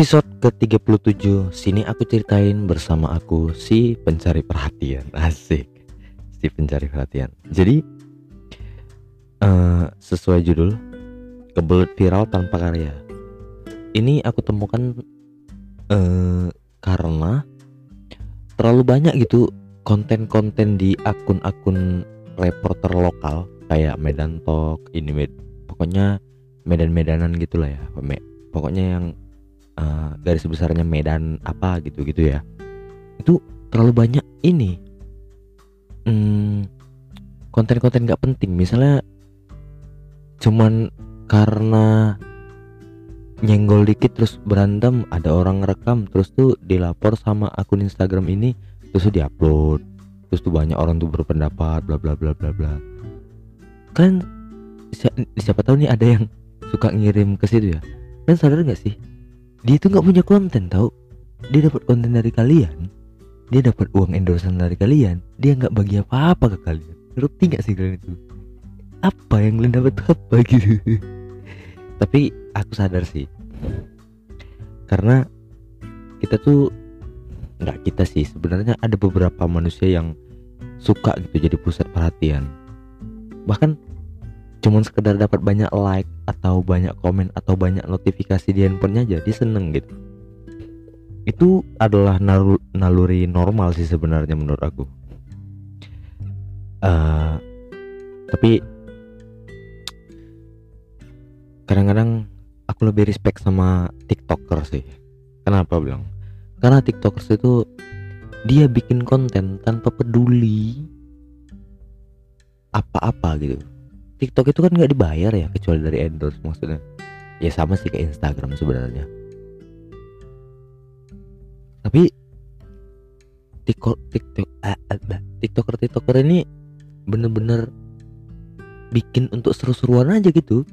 Episode ke-37 Sini aku ceritain bersama aku Si pencari perhatian. Asik. Si pencari perhatian. Jadi uh, Sesuai judul Kebelut viral tanpa karya. Ini aku temukan uh, Karena Terlalu banyak gitu Konten-konten di akun-akun Reporter lokal Kayak Medan Talk Ini med Pokoknya Medan-medanan gitulah ya Pokoknya yang uh, garis besarnya Medan apa gitu gitu ya. Itu terlalu banyak ini konten konten-konten gak penting. Misalnya cuman karena nyenggol dikit terus berantem ada orang rekam terus tuh dilapor sama akun Instagram ini terus tuh diupload terus tuh banyak orang tuh berpendapat bla bla bla bla bla. Kan siapa tahu nih ada yang suka ngirim ke situ ya. Kan sadar nggak sih dia itu nggak punya konten tau. Dia dapat konten dari kalian. Dia dapat uang endorsement dari kalian. Dia nggak bagi apa-apa ke kalian. Ngerti nggak sih kalian itu? Apa yang kalian dapat apa gitu. Tapi aku sadar sih. Karena kita tuh nggak kita sih. Sebenarnya ada beberapa manusia yang suka gitu jadi pusat perhatian. Bahkan cuman sekedar dapat banyak like atau banyak komen atau banyak notifikasi di handphonenya jadi seneng gitu. Itu adalah naluri normal sih sebenarnya menurut aku. Uh, tapi kadang-kadang aku lebih respect sama tiktoker sih. Kenapa bilang? Karena tiktokers itu dia bikin konten tanpa peduli apa-apa gitu TikTok itu kan nggak dibayar ya kecuali dari endorse maksudnya. Ya sama sih kayak Instagram sebenarnya. Tapi TikTok TikTok eh, TikToker TikToker ini bener-bener bikin untuk seru-seruan aja gitu.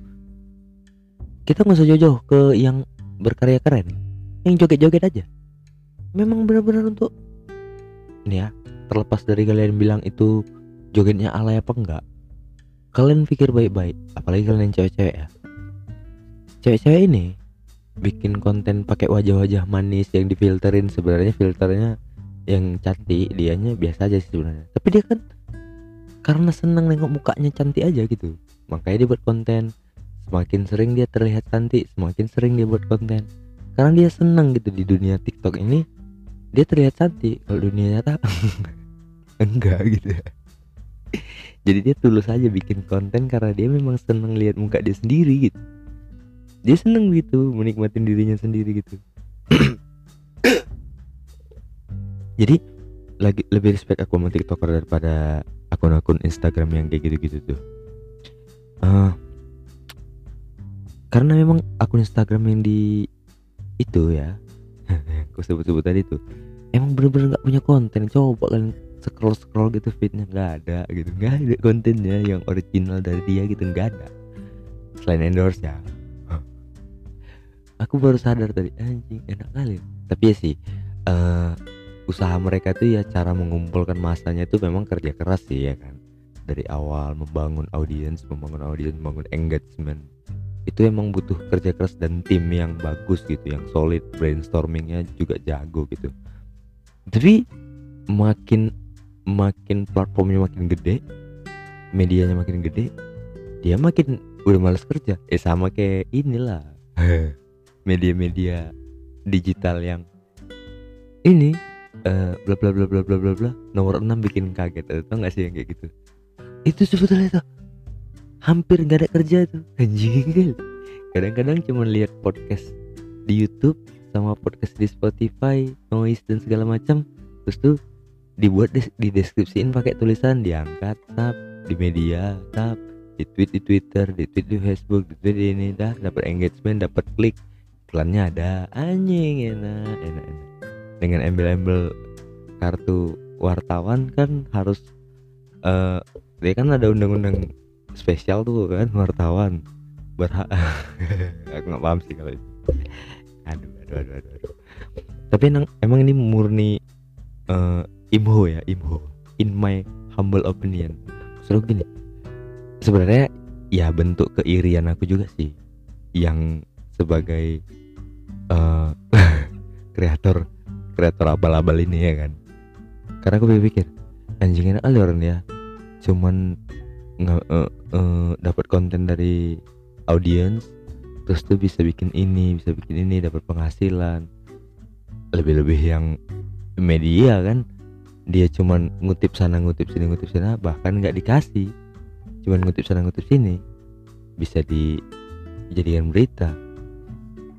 Kita nggak usah jauh-jauh ke yang berkarya keren yang joget-joget aja. Memang benar-benar untuk ini ya terlepas dari kalian bilang itu jogetnya alay apa enggak kalian pikir baik-baik apalagi kalian cewek-cewek ya. Cewek-cewek ini bikin konten pakai wajah-wajah manis yang difilterin sebenarnya filternya yang cantik dianya biasa aja sih sebenarnya. Tapi dia kan karena seneng nengok mukanya cantik aja gitu. Makanya dia buat konten. Semakin sering dia terlihat cantik semakin sering dia buat konten. Karena dia seneng gitu di dunia TikTok ini dia terlihat cantik. Kalau dunia nyata enggak gitu ya jadi dia tulus aja bikin konten karena dia memang seneng lihat muka dia sendiri gitu. Dia seneng gitu menikmatin dirinya sendiri gitu. Jadi lagi lebih respect aku sama tiktoker daripada akun-akun Instagram yang kayak gitu-gitu tuh. Uh, karena memang akun Instagram yang di itu ya aku sebut-sebut tadi tuh emang bener-bener nggak punya konten. Coba kalian scroll scroll gitu fitnya nggak ada gitu. Nggak ada kontennya yang original dari dia gitu nggak ada. Selain endorse ya. Aku baru sadar tadi anjing enak kali. Tapi ya sih uh, usaha mereka tuh ya cara mengumpulkan masanya itu memang kerja keras sih ya kan. Dari awal membangun audiens membangun audiens membangun engagement. Itu emang butuh kerja keras dan tim yang bagus gitu yang solid. Brainstormingnya juga jago gitu. Tapi makin makin platformnya makin gede medianya makin gede dia makin udah males kerja. Eh sama kayak inilah. Media-media digital yang ini uh, bla bla bla bla bla bla bla nomor 6 bikin kaget. Atau nggak sih yang kayak gitu? Itu sebetulnya tuh. Hampir nggak ada kerja tuh. Anjing. Kadang-kadang cuma lihat podcast di YouTube sama podcast di Spotify noise dan segala macam. Terus tuh dibuat di, di deskripsiin pakai tulisan diangkat tap di media tap di tweet di Twitter di tweet di Facebook di tweet di ini dah dapat engagement dapat klik iklannya ada. Anjing enak enak enak. Dengan embel-embel kartu wartawan kan harus uh, dia kan ada undang-undang spesial tuh kan wartawan. Berhak. Aku nggak paham sih kalau itu. Aduh aduh aduh aduh, aduh. tapi emang, emang ini murni uh, imho ya imho. In my humble opinion. Seru gini. Sebenarnya ya bentuk keirian aku juga sih. Yang sebagai uh, kreator kreator abal-abal ini ya kan. Karena aku pikir anjingnya alur ya. Cuman nge uh, uh, dapat konten dari audiens terus tuh bisa bikin ini bisa bikin ini dapat penghasilan. Lebih-lebih yang media kan dia cuman ngutip sana ngutip sini ngutip sana bahkan nggak dikasih. Cuman ngutip sana ngutip sini. Bisa dijadikan berita.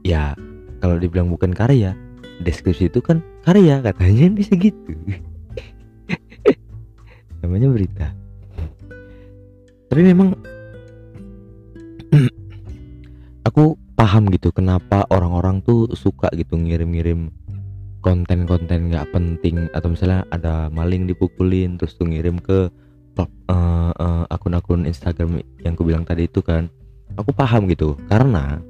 Ya kalau dibilang bukan karya deskripsi itu kan karya katanya bisa gitu. Namanya berita. Tapi memang aku paham gitu kenapa orang-orang tuh suka gitu ngirim-ngirim konten-konten nggak penting atau misalnya ada maling dipukulin terus tuh ngirim ke uh, uh, akun-akun Instagram yang aku bilang tadi itu kan aku paham gitu. Karena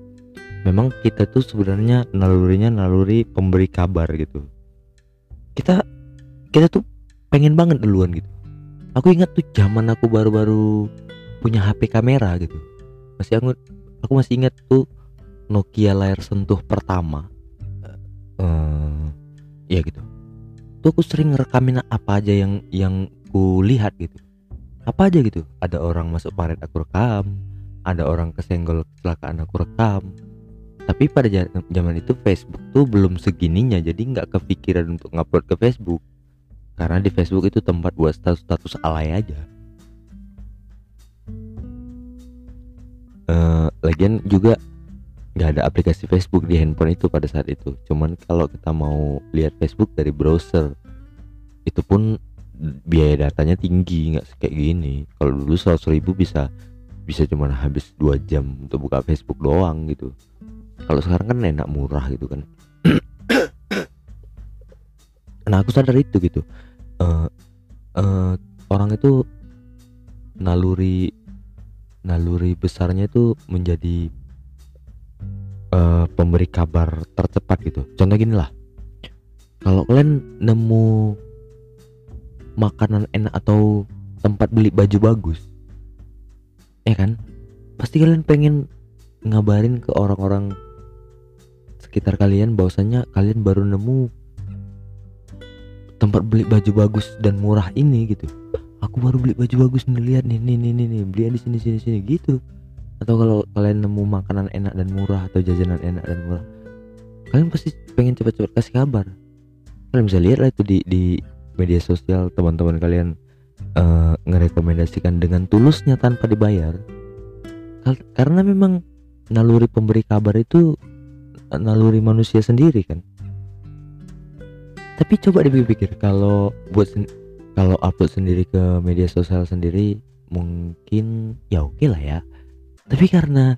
memang kita tuh sebenarnya nalurinya naluri pemberi kabar gitu. Kita kita tuh pengen banget duluan gitu. Aku ingat tuh zaman aku baru-baru punya HP kamera gitu. Masih aku aku masih ingat tuh Nokia layar sentuh pertama ya gitu. Tuh aku sering ngerekamin apa aja yang yang ku lihat gitu. Apa aja gitu. Ada orang masuk paret aku rekam. Ada orang kesenggol kecelakaan aku rekam. Tapi pada zaman itu Facebook tuh belum segininya jadi nggak kepikiran untuk ngupload ke Facebook. Karena di Facebook itu tempat buat status-status alay aja. Uh, lagian juga nggak ada aplikasi Facebook di handphone itu pada saat itu. Cuman kalau kita mau lihat Facebook dari browser itu pun biaya datanya tinggi nggak kayak gini. Kalau dulu seratus ribu bisa bisa cuma habis dua jam untuk buka Facebook doang gitu. Kalau sekarang kan enak murah gitu kan. Nah aku sadar itu gitu. Uh, uh, orang itu naluri naluri besarnya itu menjadi uh, pemberi kabar tercepat gitu. Contoh gini lah. Kalau kalian nemu makanan enak atau tempat beli baju bagus ya kan? Pasti kalian pengen ngabarin ke orang-orang sekitar kalian bahwasanya kalian baru nemu tempat beli baju bagus dan murah ini gitu. Aku baru beli baju bagus nih lihat nih nih nih nih, nih beli di sini sini sini gitu atau kalau kalian nemu makanan enak dan murah atau jajanan enak dan murah kalian pasti pengen cepat-cepat kasih kabar. Kalian bisa lihat lah itu di di media sosial teman-teman kalian uh, ngerekomendasikan dengan tulusnya tanpa dibayar. Karena memang naluri pemberi kabar itu naluri manusia sendiri kan. Tapi coba dipikir kalau buat kalau upload sendiri ke media sosial sendiri mungkin ya oke okay lah ya tapi karena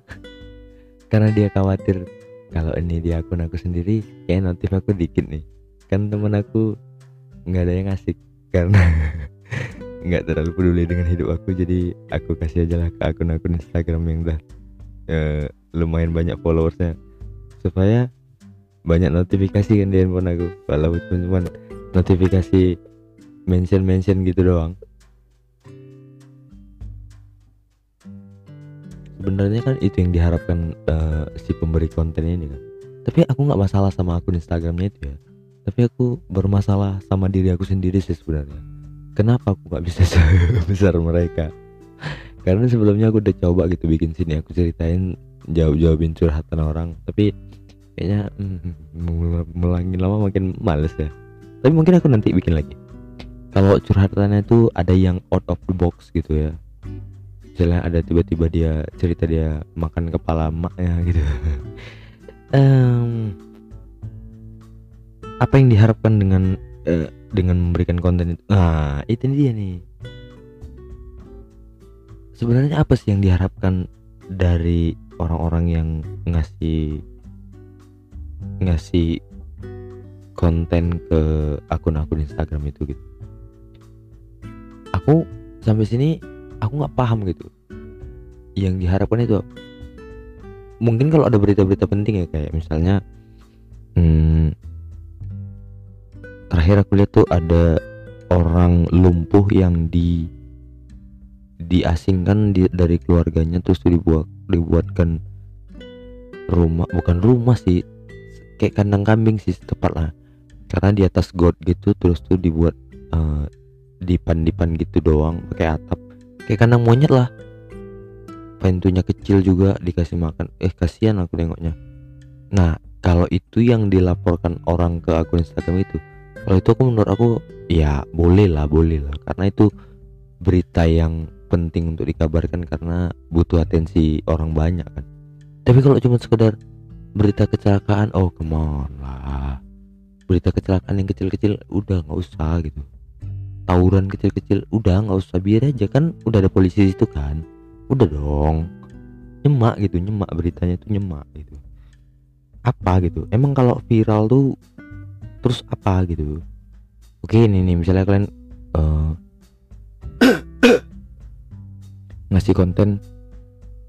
karena dia khawatir kalau ini di akun aku sendiri kayak notif aku dikit nih. Kan temen aku nggak ada yang asik karena nggak terlalu peduli dengan hidup aku. Jadi aku kasih aja lah ke akun-akun Instagram yang udah uh, lumayan banyak followersnya. Supaya banyak notifikasi kan di handphone aku. Kalau cuma notifikasi mention mention gitu doang sebenarnya kan itu yang diharapkan uh, si pemberi konten ini kan. Tapi aku nggak masalah sama akun Instagramnya itu ya. Tapi aku bermasalah sama diri aku sendiri sih sebenarnya. Kenapa aku nggak bisa sebesar mereka? Karena sebelumnya aku udah coba gitu bikin sini aku ceritain jawab-jawabin curhatan orang. Tapi kayaknya mm, melangin lama makin males ya. Tapi mungkin aku nanti bikin lagi. Kalau curhatannya itu ada yang out of the box gitu ya misalnya ada tiba-tiba dia cerita dia makan kepala maknya gitu. Um, apa yang diharapkan dengan uh, dengan memberikan konten itu? Nah itu dia nih. Sebenarnya apa sih yang diharapkan dari orang-orang yang ngasih ngasih konten ke akun-akun Instagram itu gitu? Aku sampai sini aku nggak paham gitu. Yang diharapkan itu mungkin kalau ada berita-berita penting ya kayak misalnya hmm, terakhir aku lihat tuh ada orang lumpuh yang di diasingkan di, dari keluarganya terus dibuat dibuatkan rumah bukan rumah sih kayak kandang kambing sih tepat lah. Karena di atas got gitu terus tuh dibuat uh, dipan-dipan gitu doang pakai atap kayak kandang monyet lah. Pintunya kecil juga dikasih makan. Eh kasihan aku nengoknya. Nah kalau itu yang dilaporkan orang ke akun Instagram itu kalau itu aku menurut aku ya boleh lah boleh lah. Karena itu berita yang penting untuk dikabarkan karena butuh atensi orang banyak kan. Tapi kalau cuma sekedar berita kecelakaan oh come lah. Berita kecelakaan yang kecil-kecil udah nggak usah gitu tawuran kecil-kecil. Udah nggak usah biar aja kan udah ada polisi itu kan? Udah dong. Nyemak gitu nyemak beritanya tuh nyemak gitu. Apa gitu? Emang kalau viral tuh terus apa gitu? Oke ini nih misalnya kalian uh, ngasih konten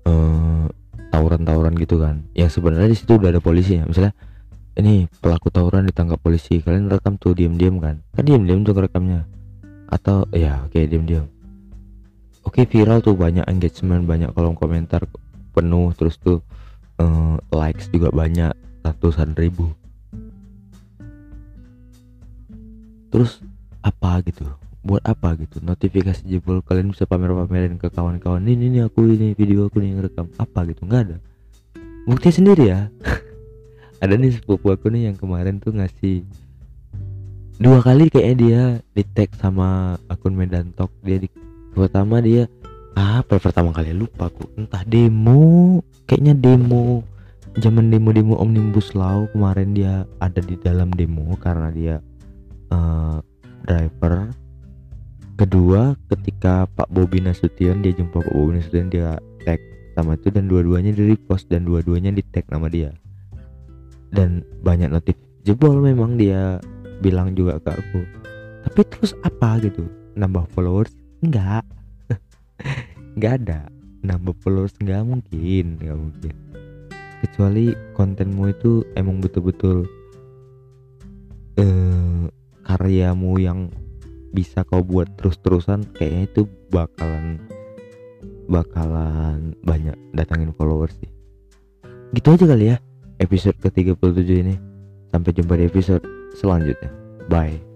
uh, tawuran-tawuran gitu kan? Yang sebenarnya di situ udah ada polisi ya. Misalnya ini pelaku tawuran ditangkap polisi. Kalian rekam tuh diam-diam kan? Kan diam-diam tuh rekamnya atau ya oke okay, diam-diam. Oke okay, viral tuh banyak engagement banyak kolom komentar penuh terus tuh uh, likes juga banyak ratusan ribu. Terus apa gitu? Buat apa gitu? Notifikasi jebol kalian bisa pamer-pamerin ke kawan-kawan ini nih aku ini video aku nih yang rekam apa gitu? Nggak ada. Bukti sendiri ya. Ada nih sepupu aku nih yang kemarin tuh ngasih dua kali kayaknya dia di tag sama akun Medan Talk. Dia di pertama dia apa pertama kali lupa aku. Entah demo kayaknya demo zaman demo-demo omnibus law kemarin dia ada di dalam demo karena dia uh, driver. Kedua ketika Pak Bobi Nasution dia jumpa Pak Bobi Nasution dia tag sama itu dan dua-duanya di repost dan dua-duanya di tag nama dia. Dan banyak notif jebol memang dia bilang juga ke aku tapi terus apa gitu? Nambah followers? Enggak enggak ada. Nambah followers enggak mungkin enggak mungkin. Kecuali kontenmu itu emang betul-betul eh, karyamu yang bisa kau buat terus-terusan kayaknya itu bakalan bakalan banyak datangin followers sih. Gitu aja kali ya episode ke-37 ini. Sampai jumpa di episode selanjutnya. Bye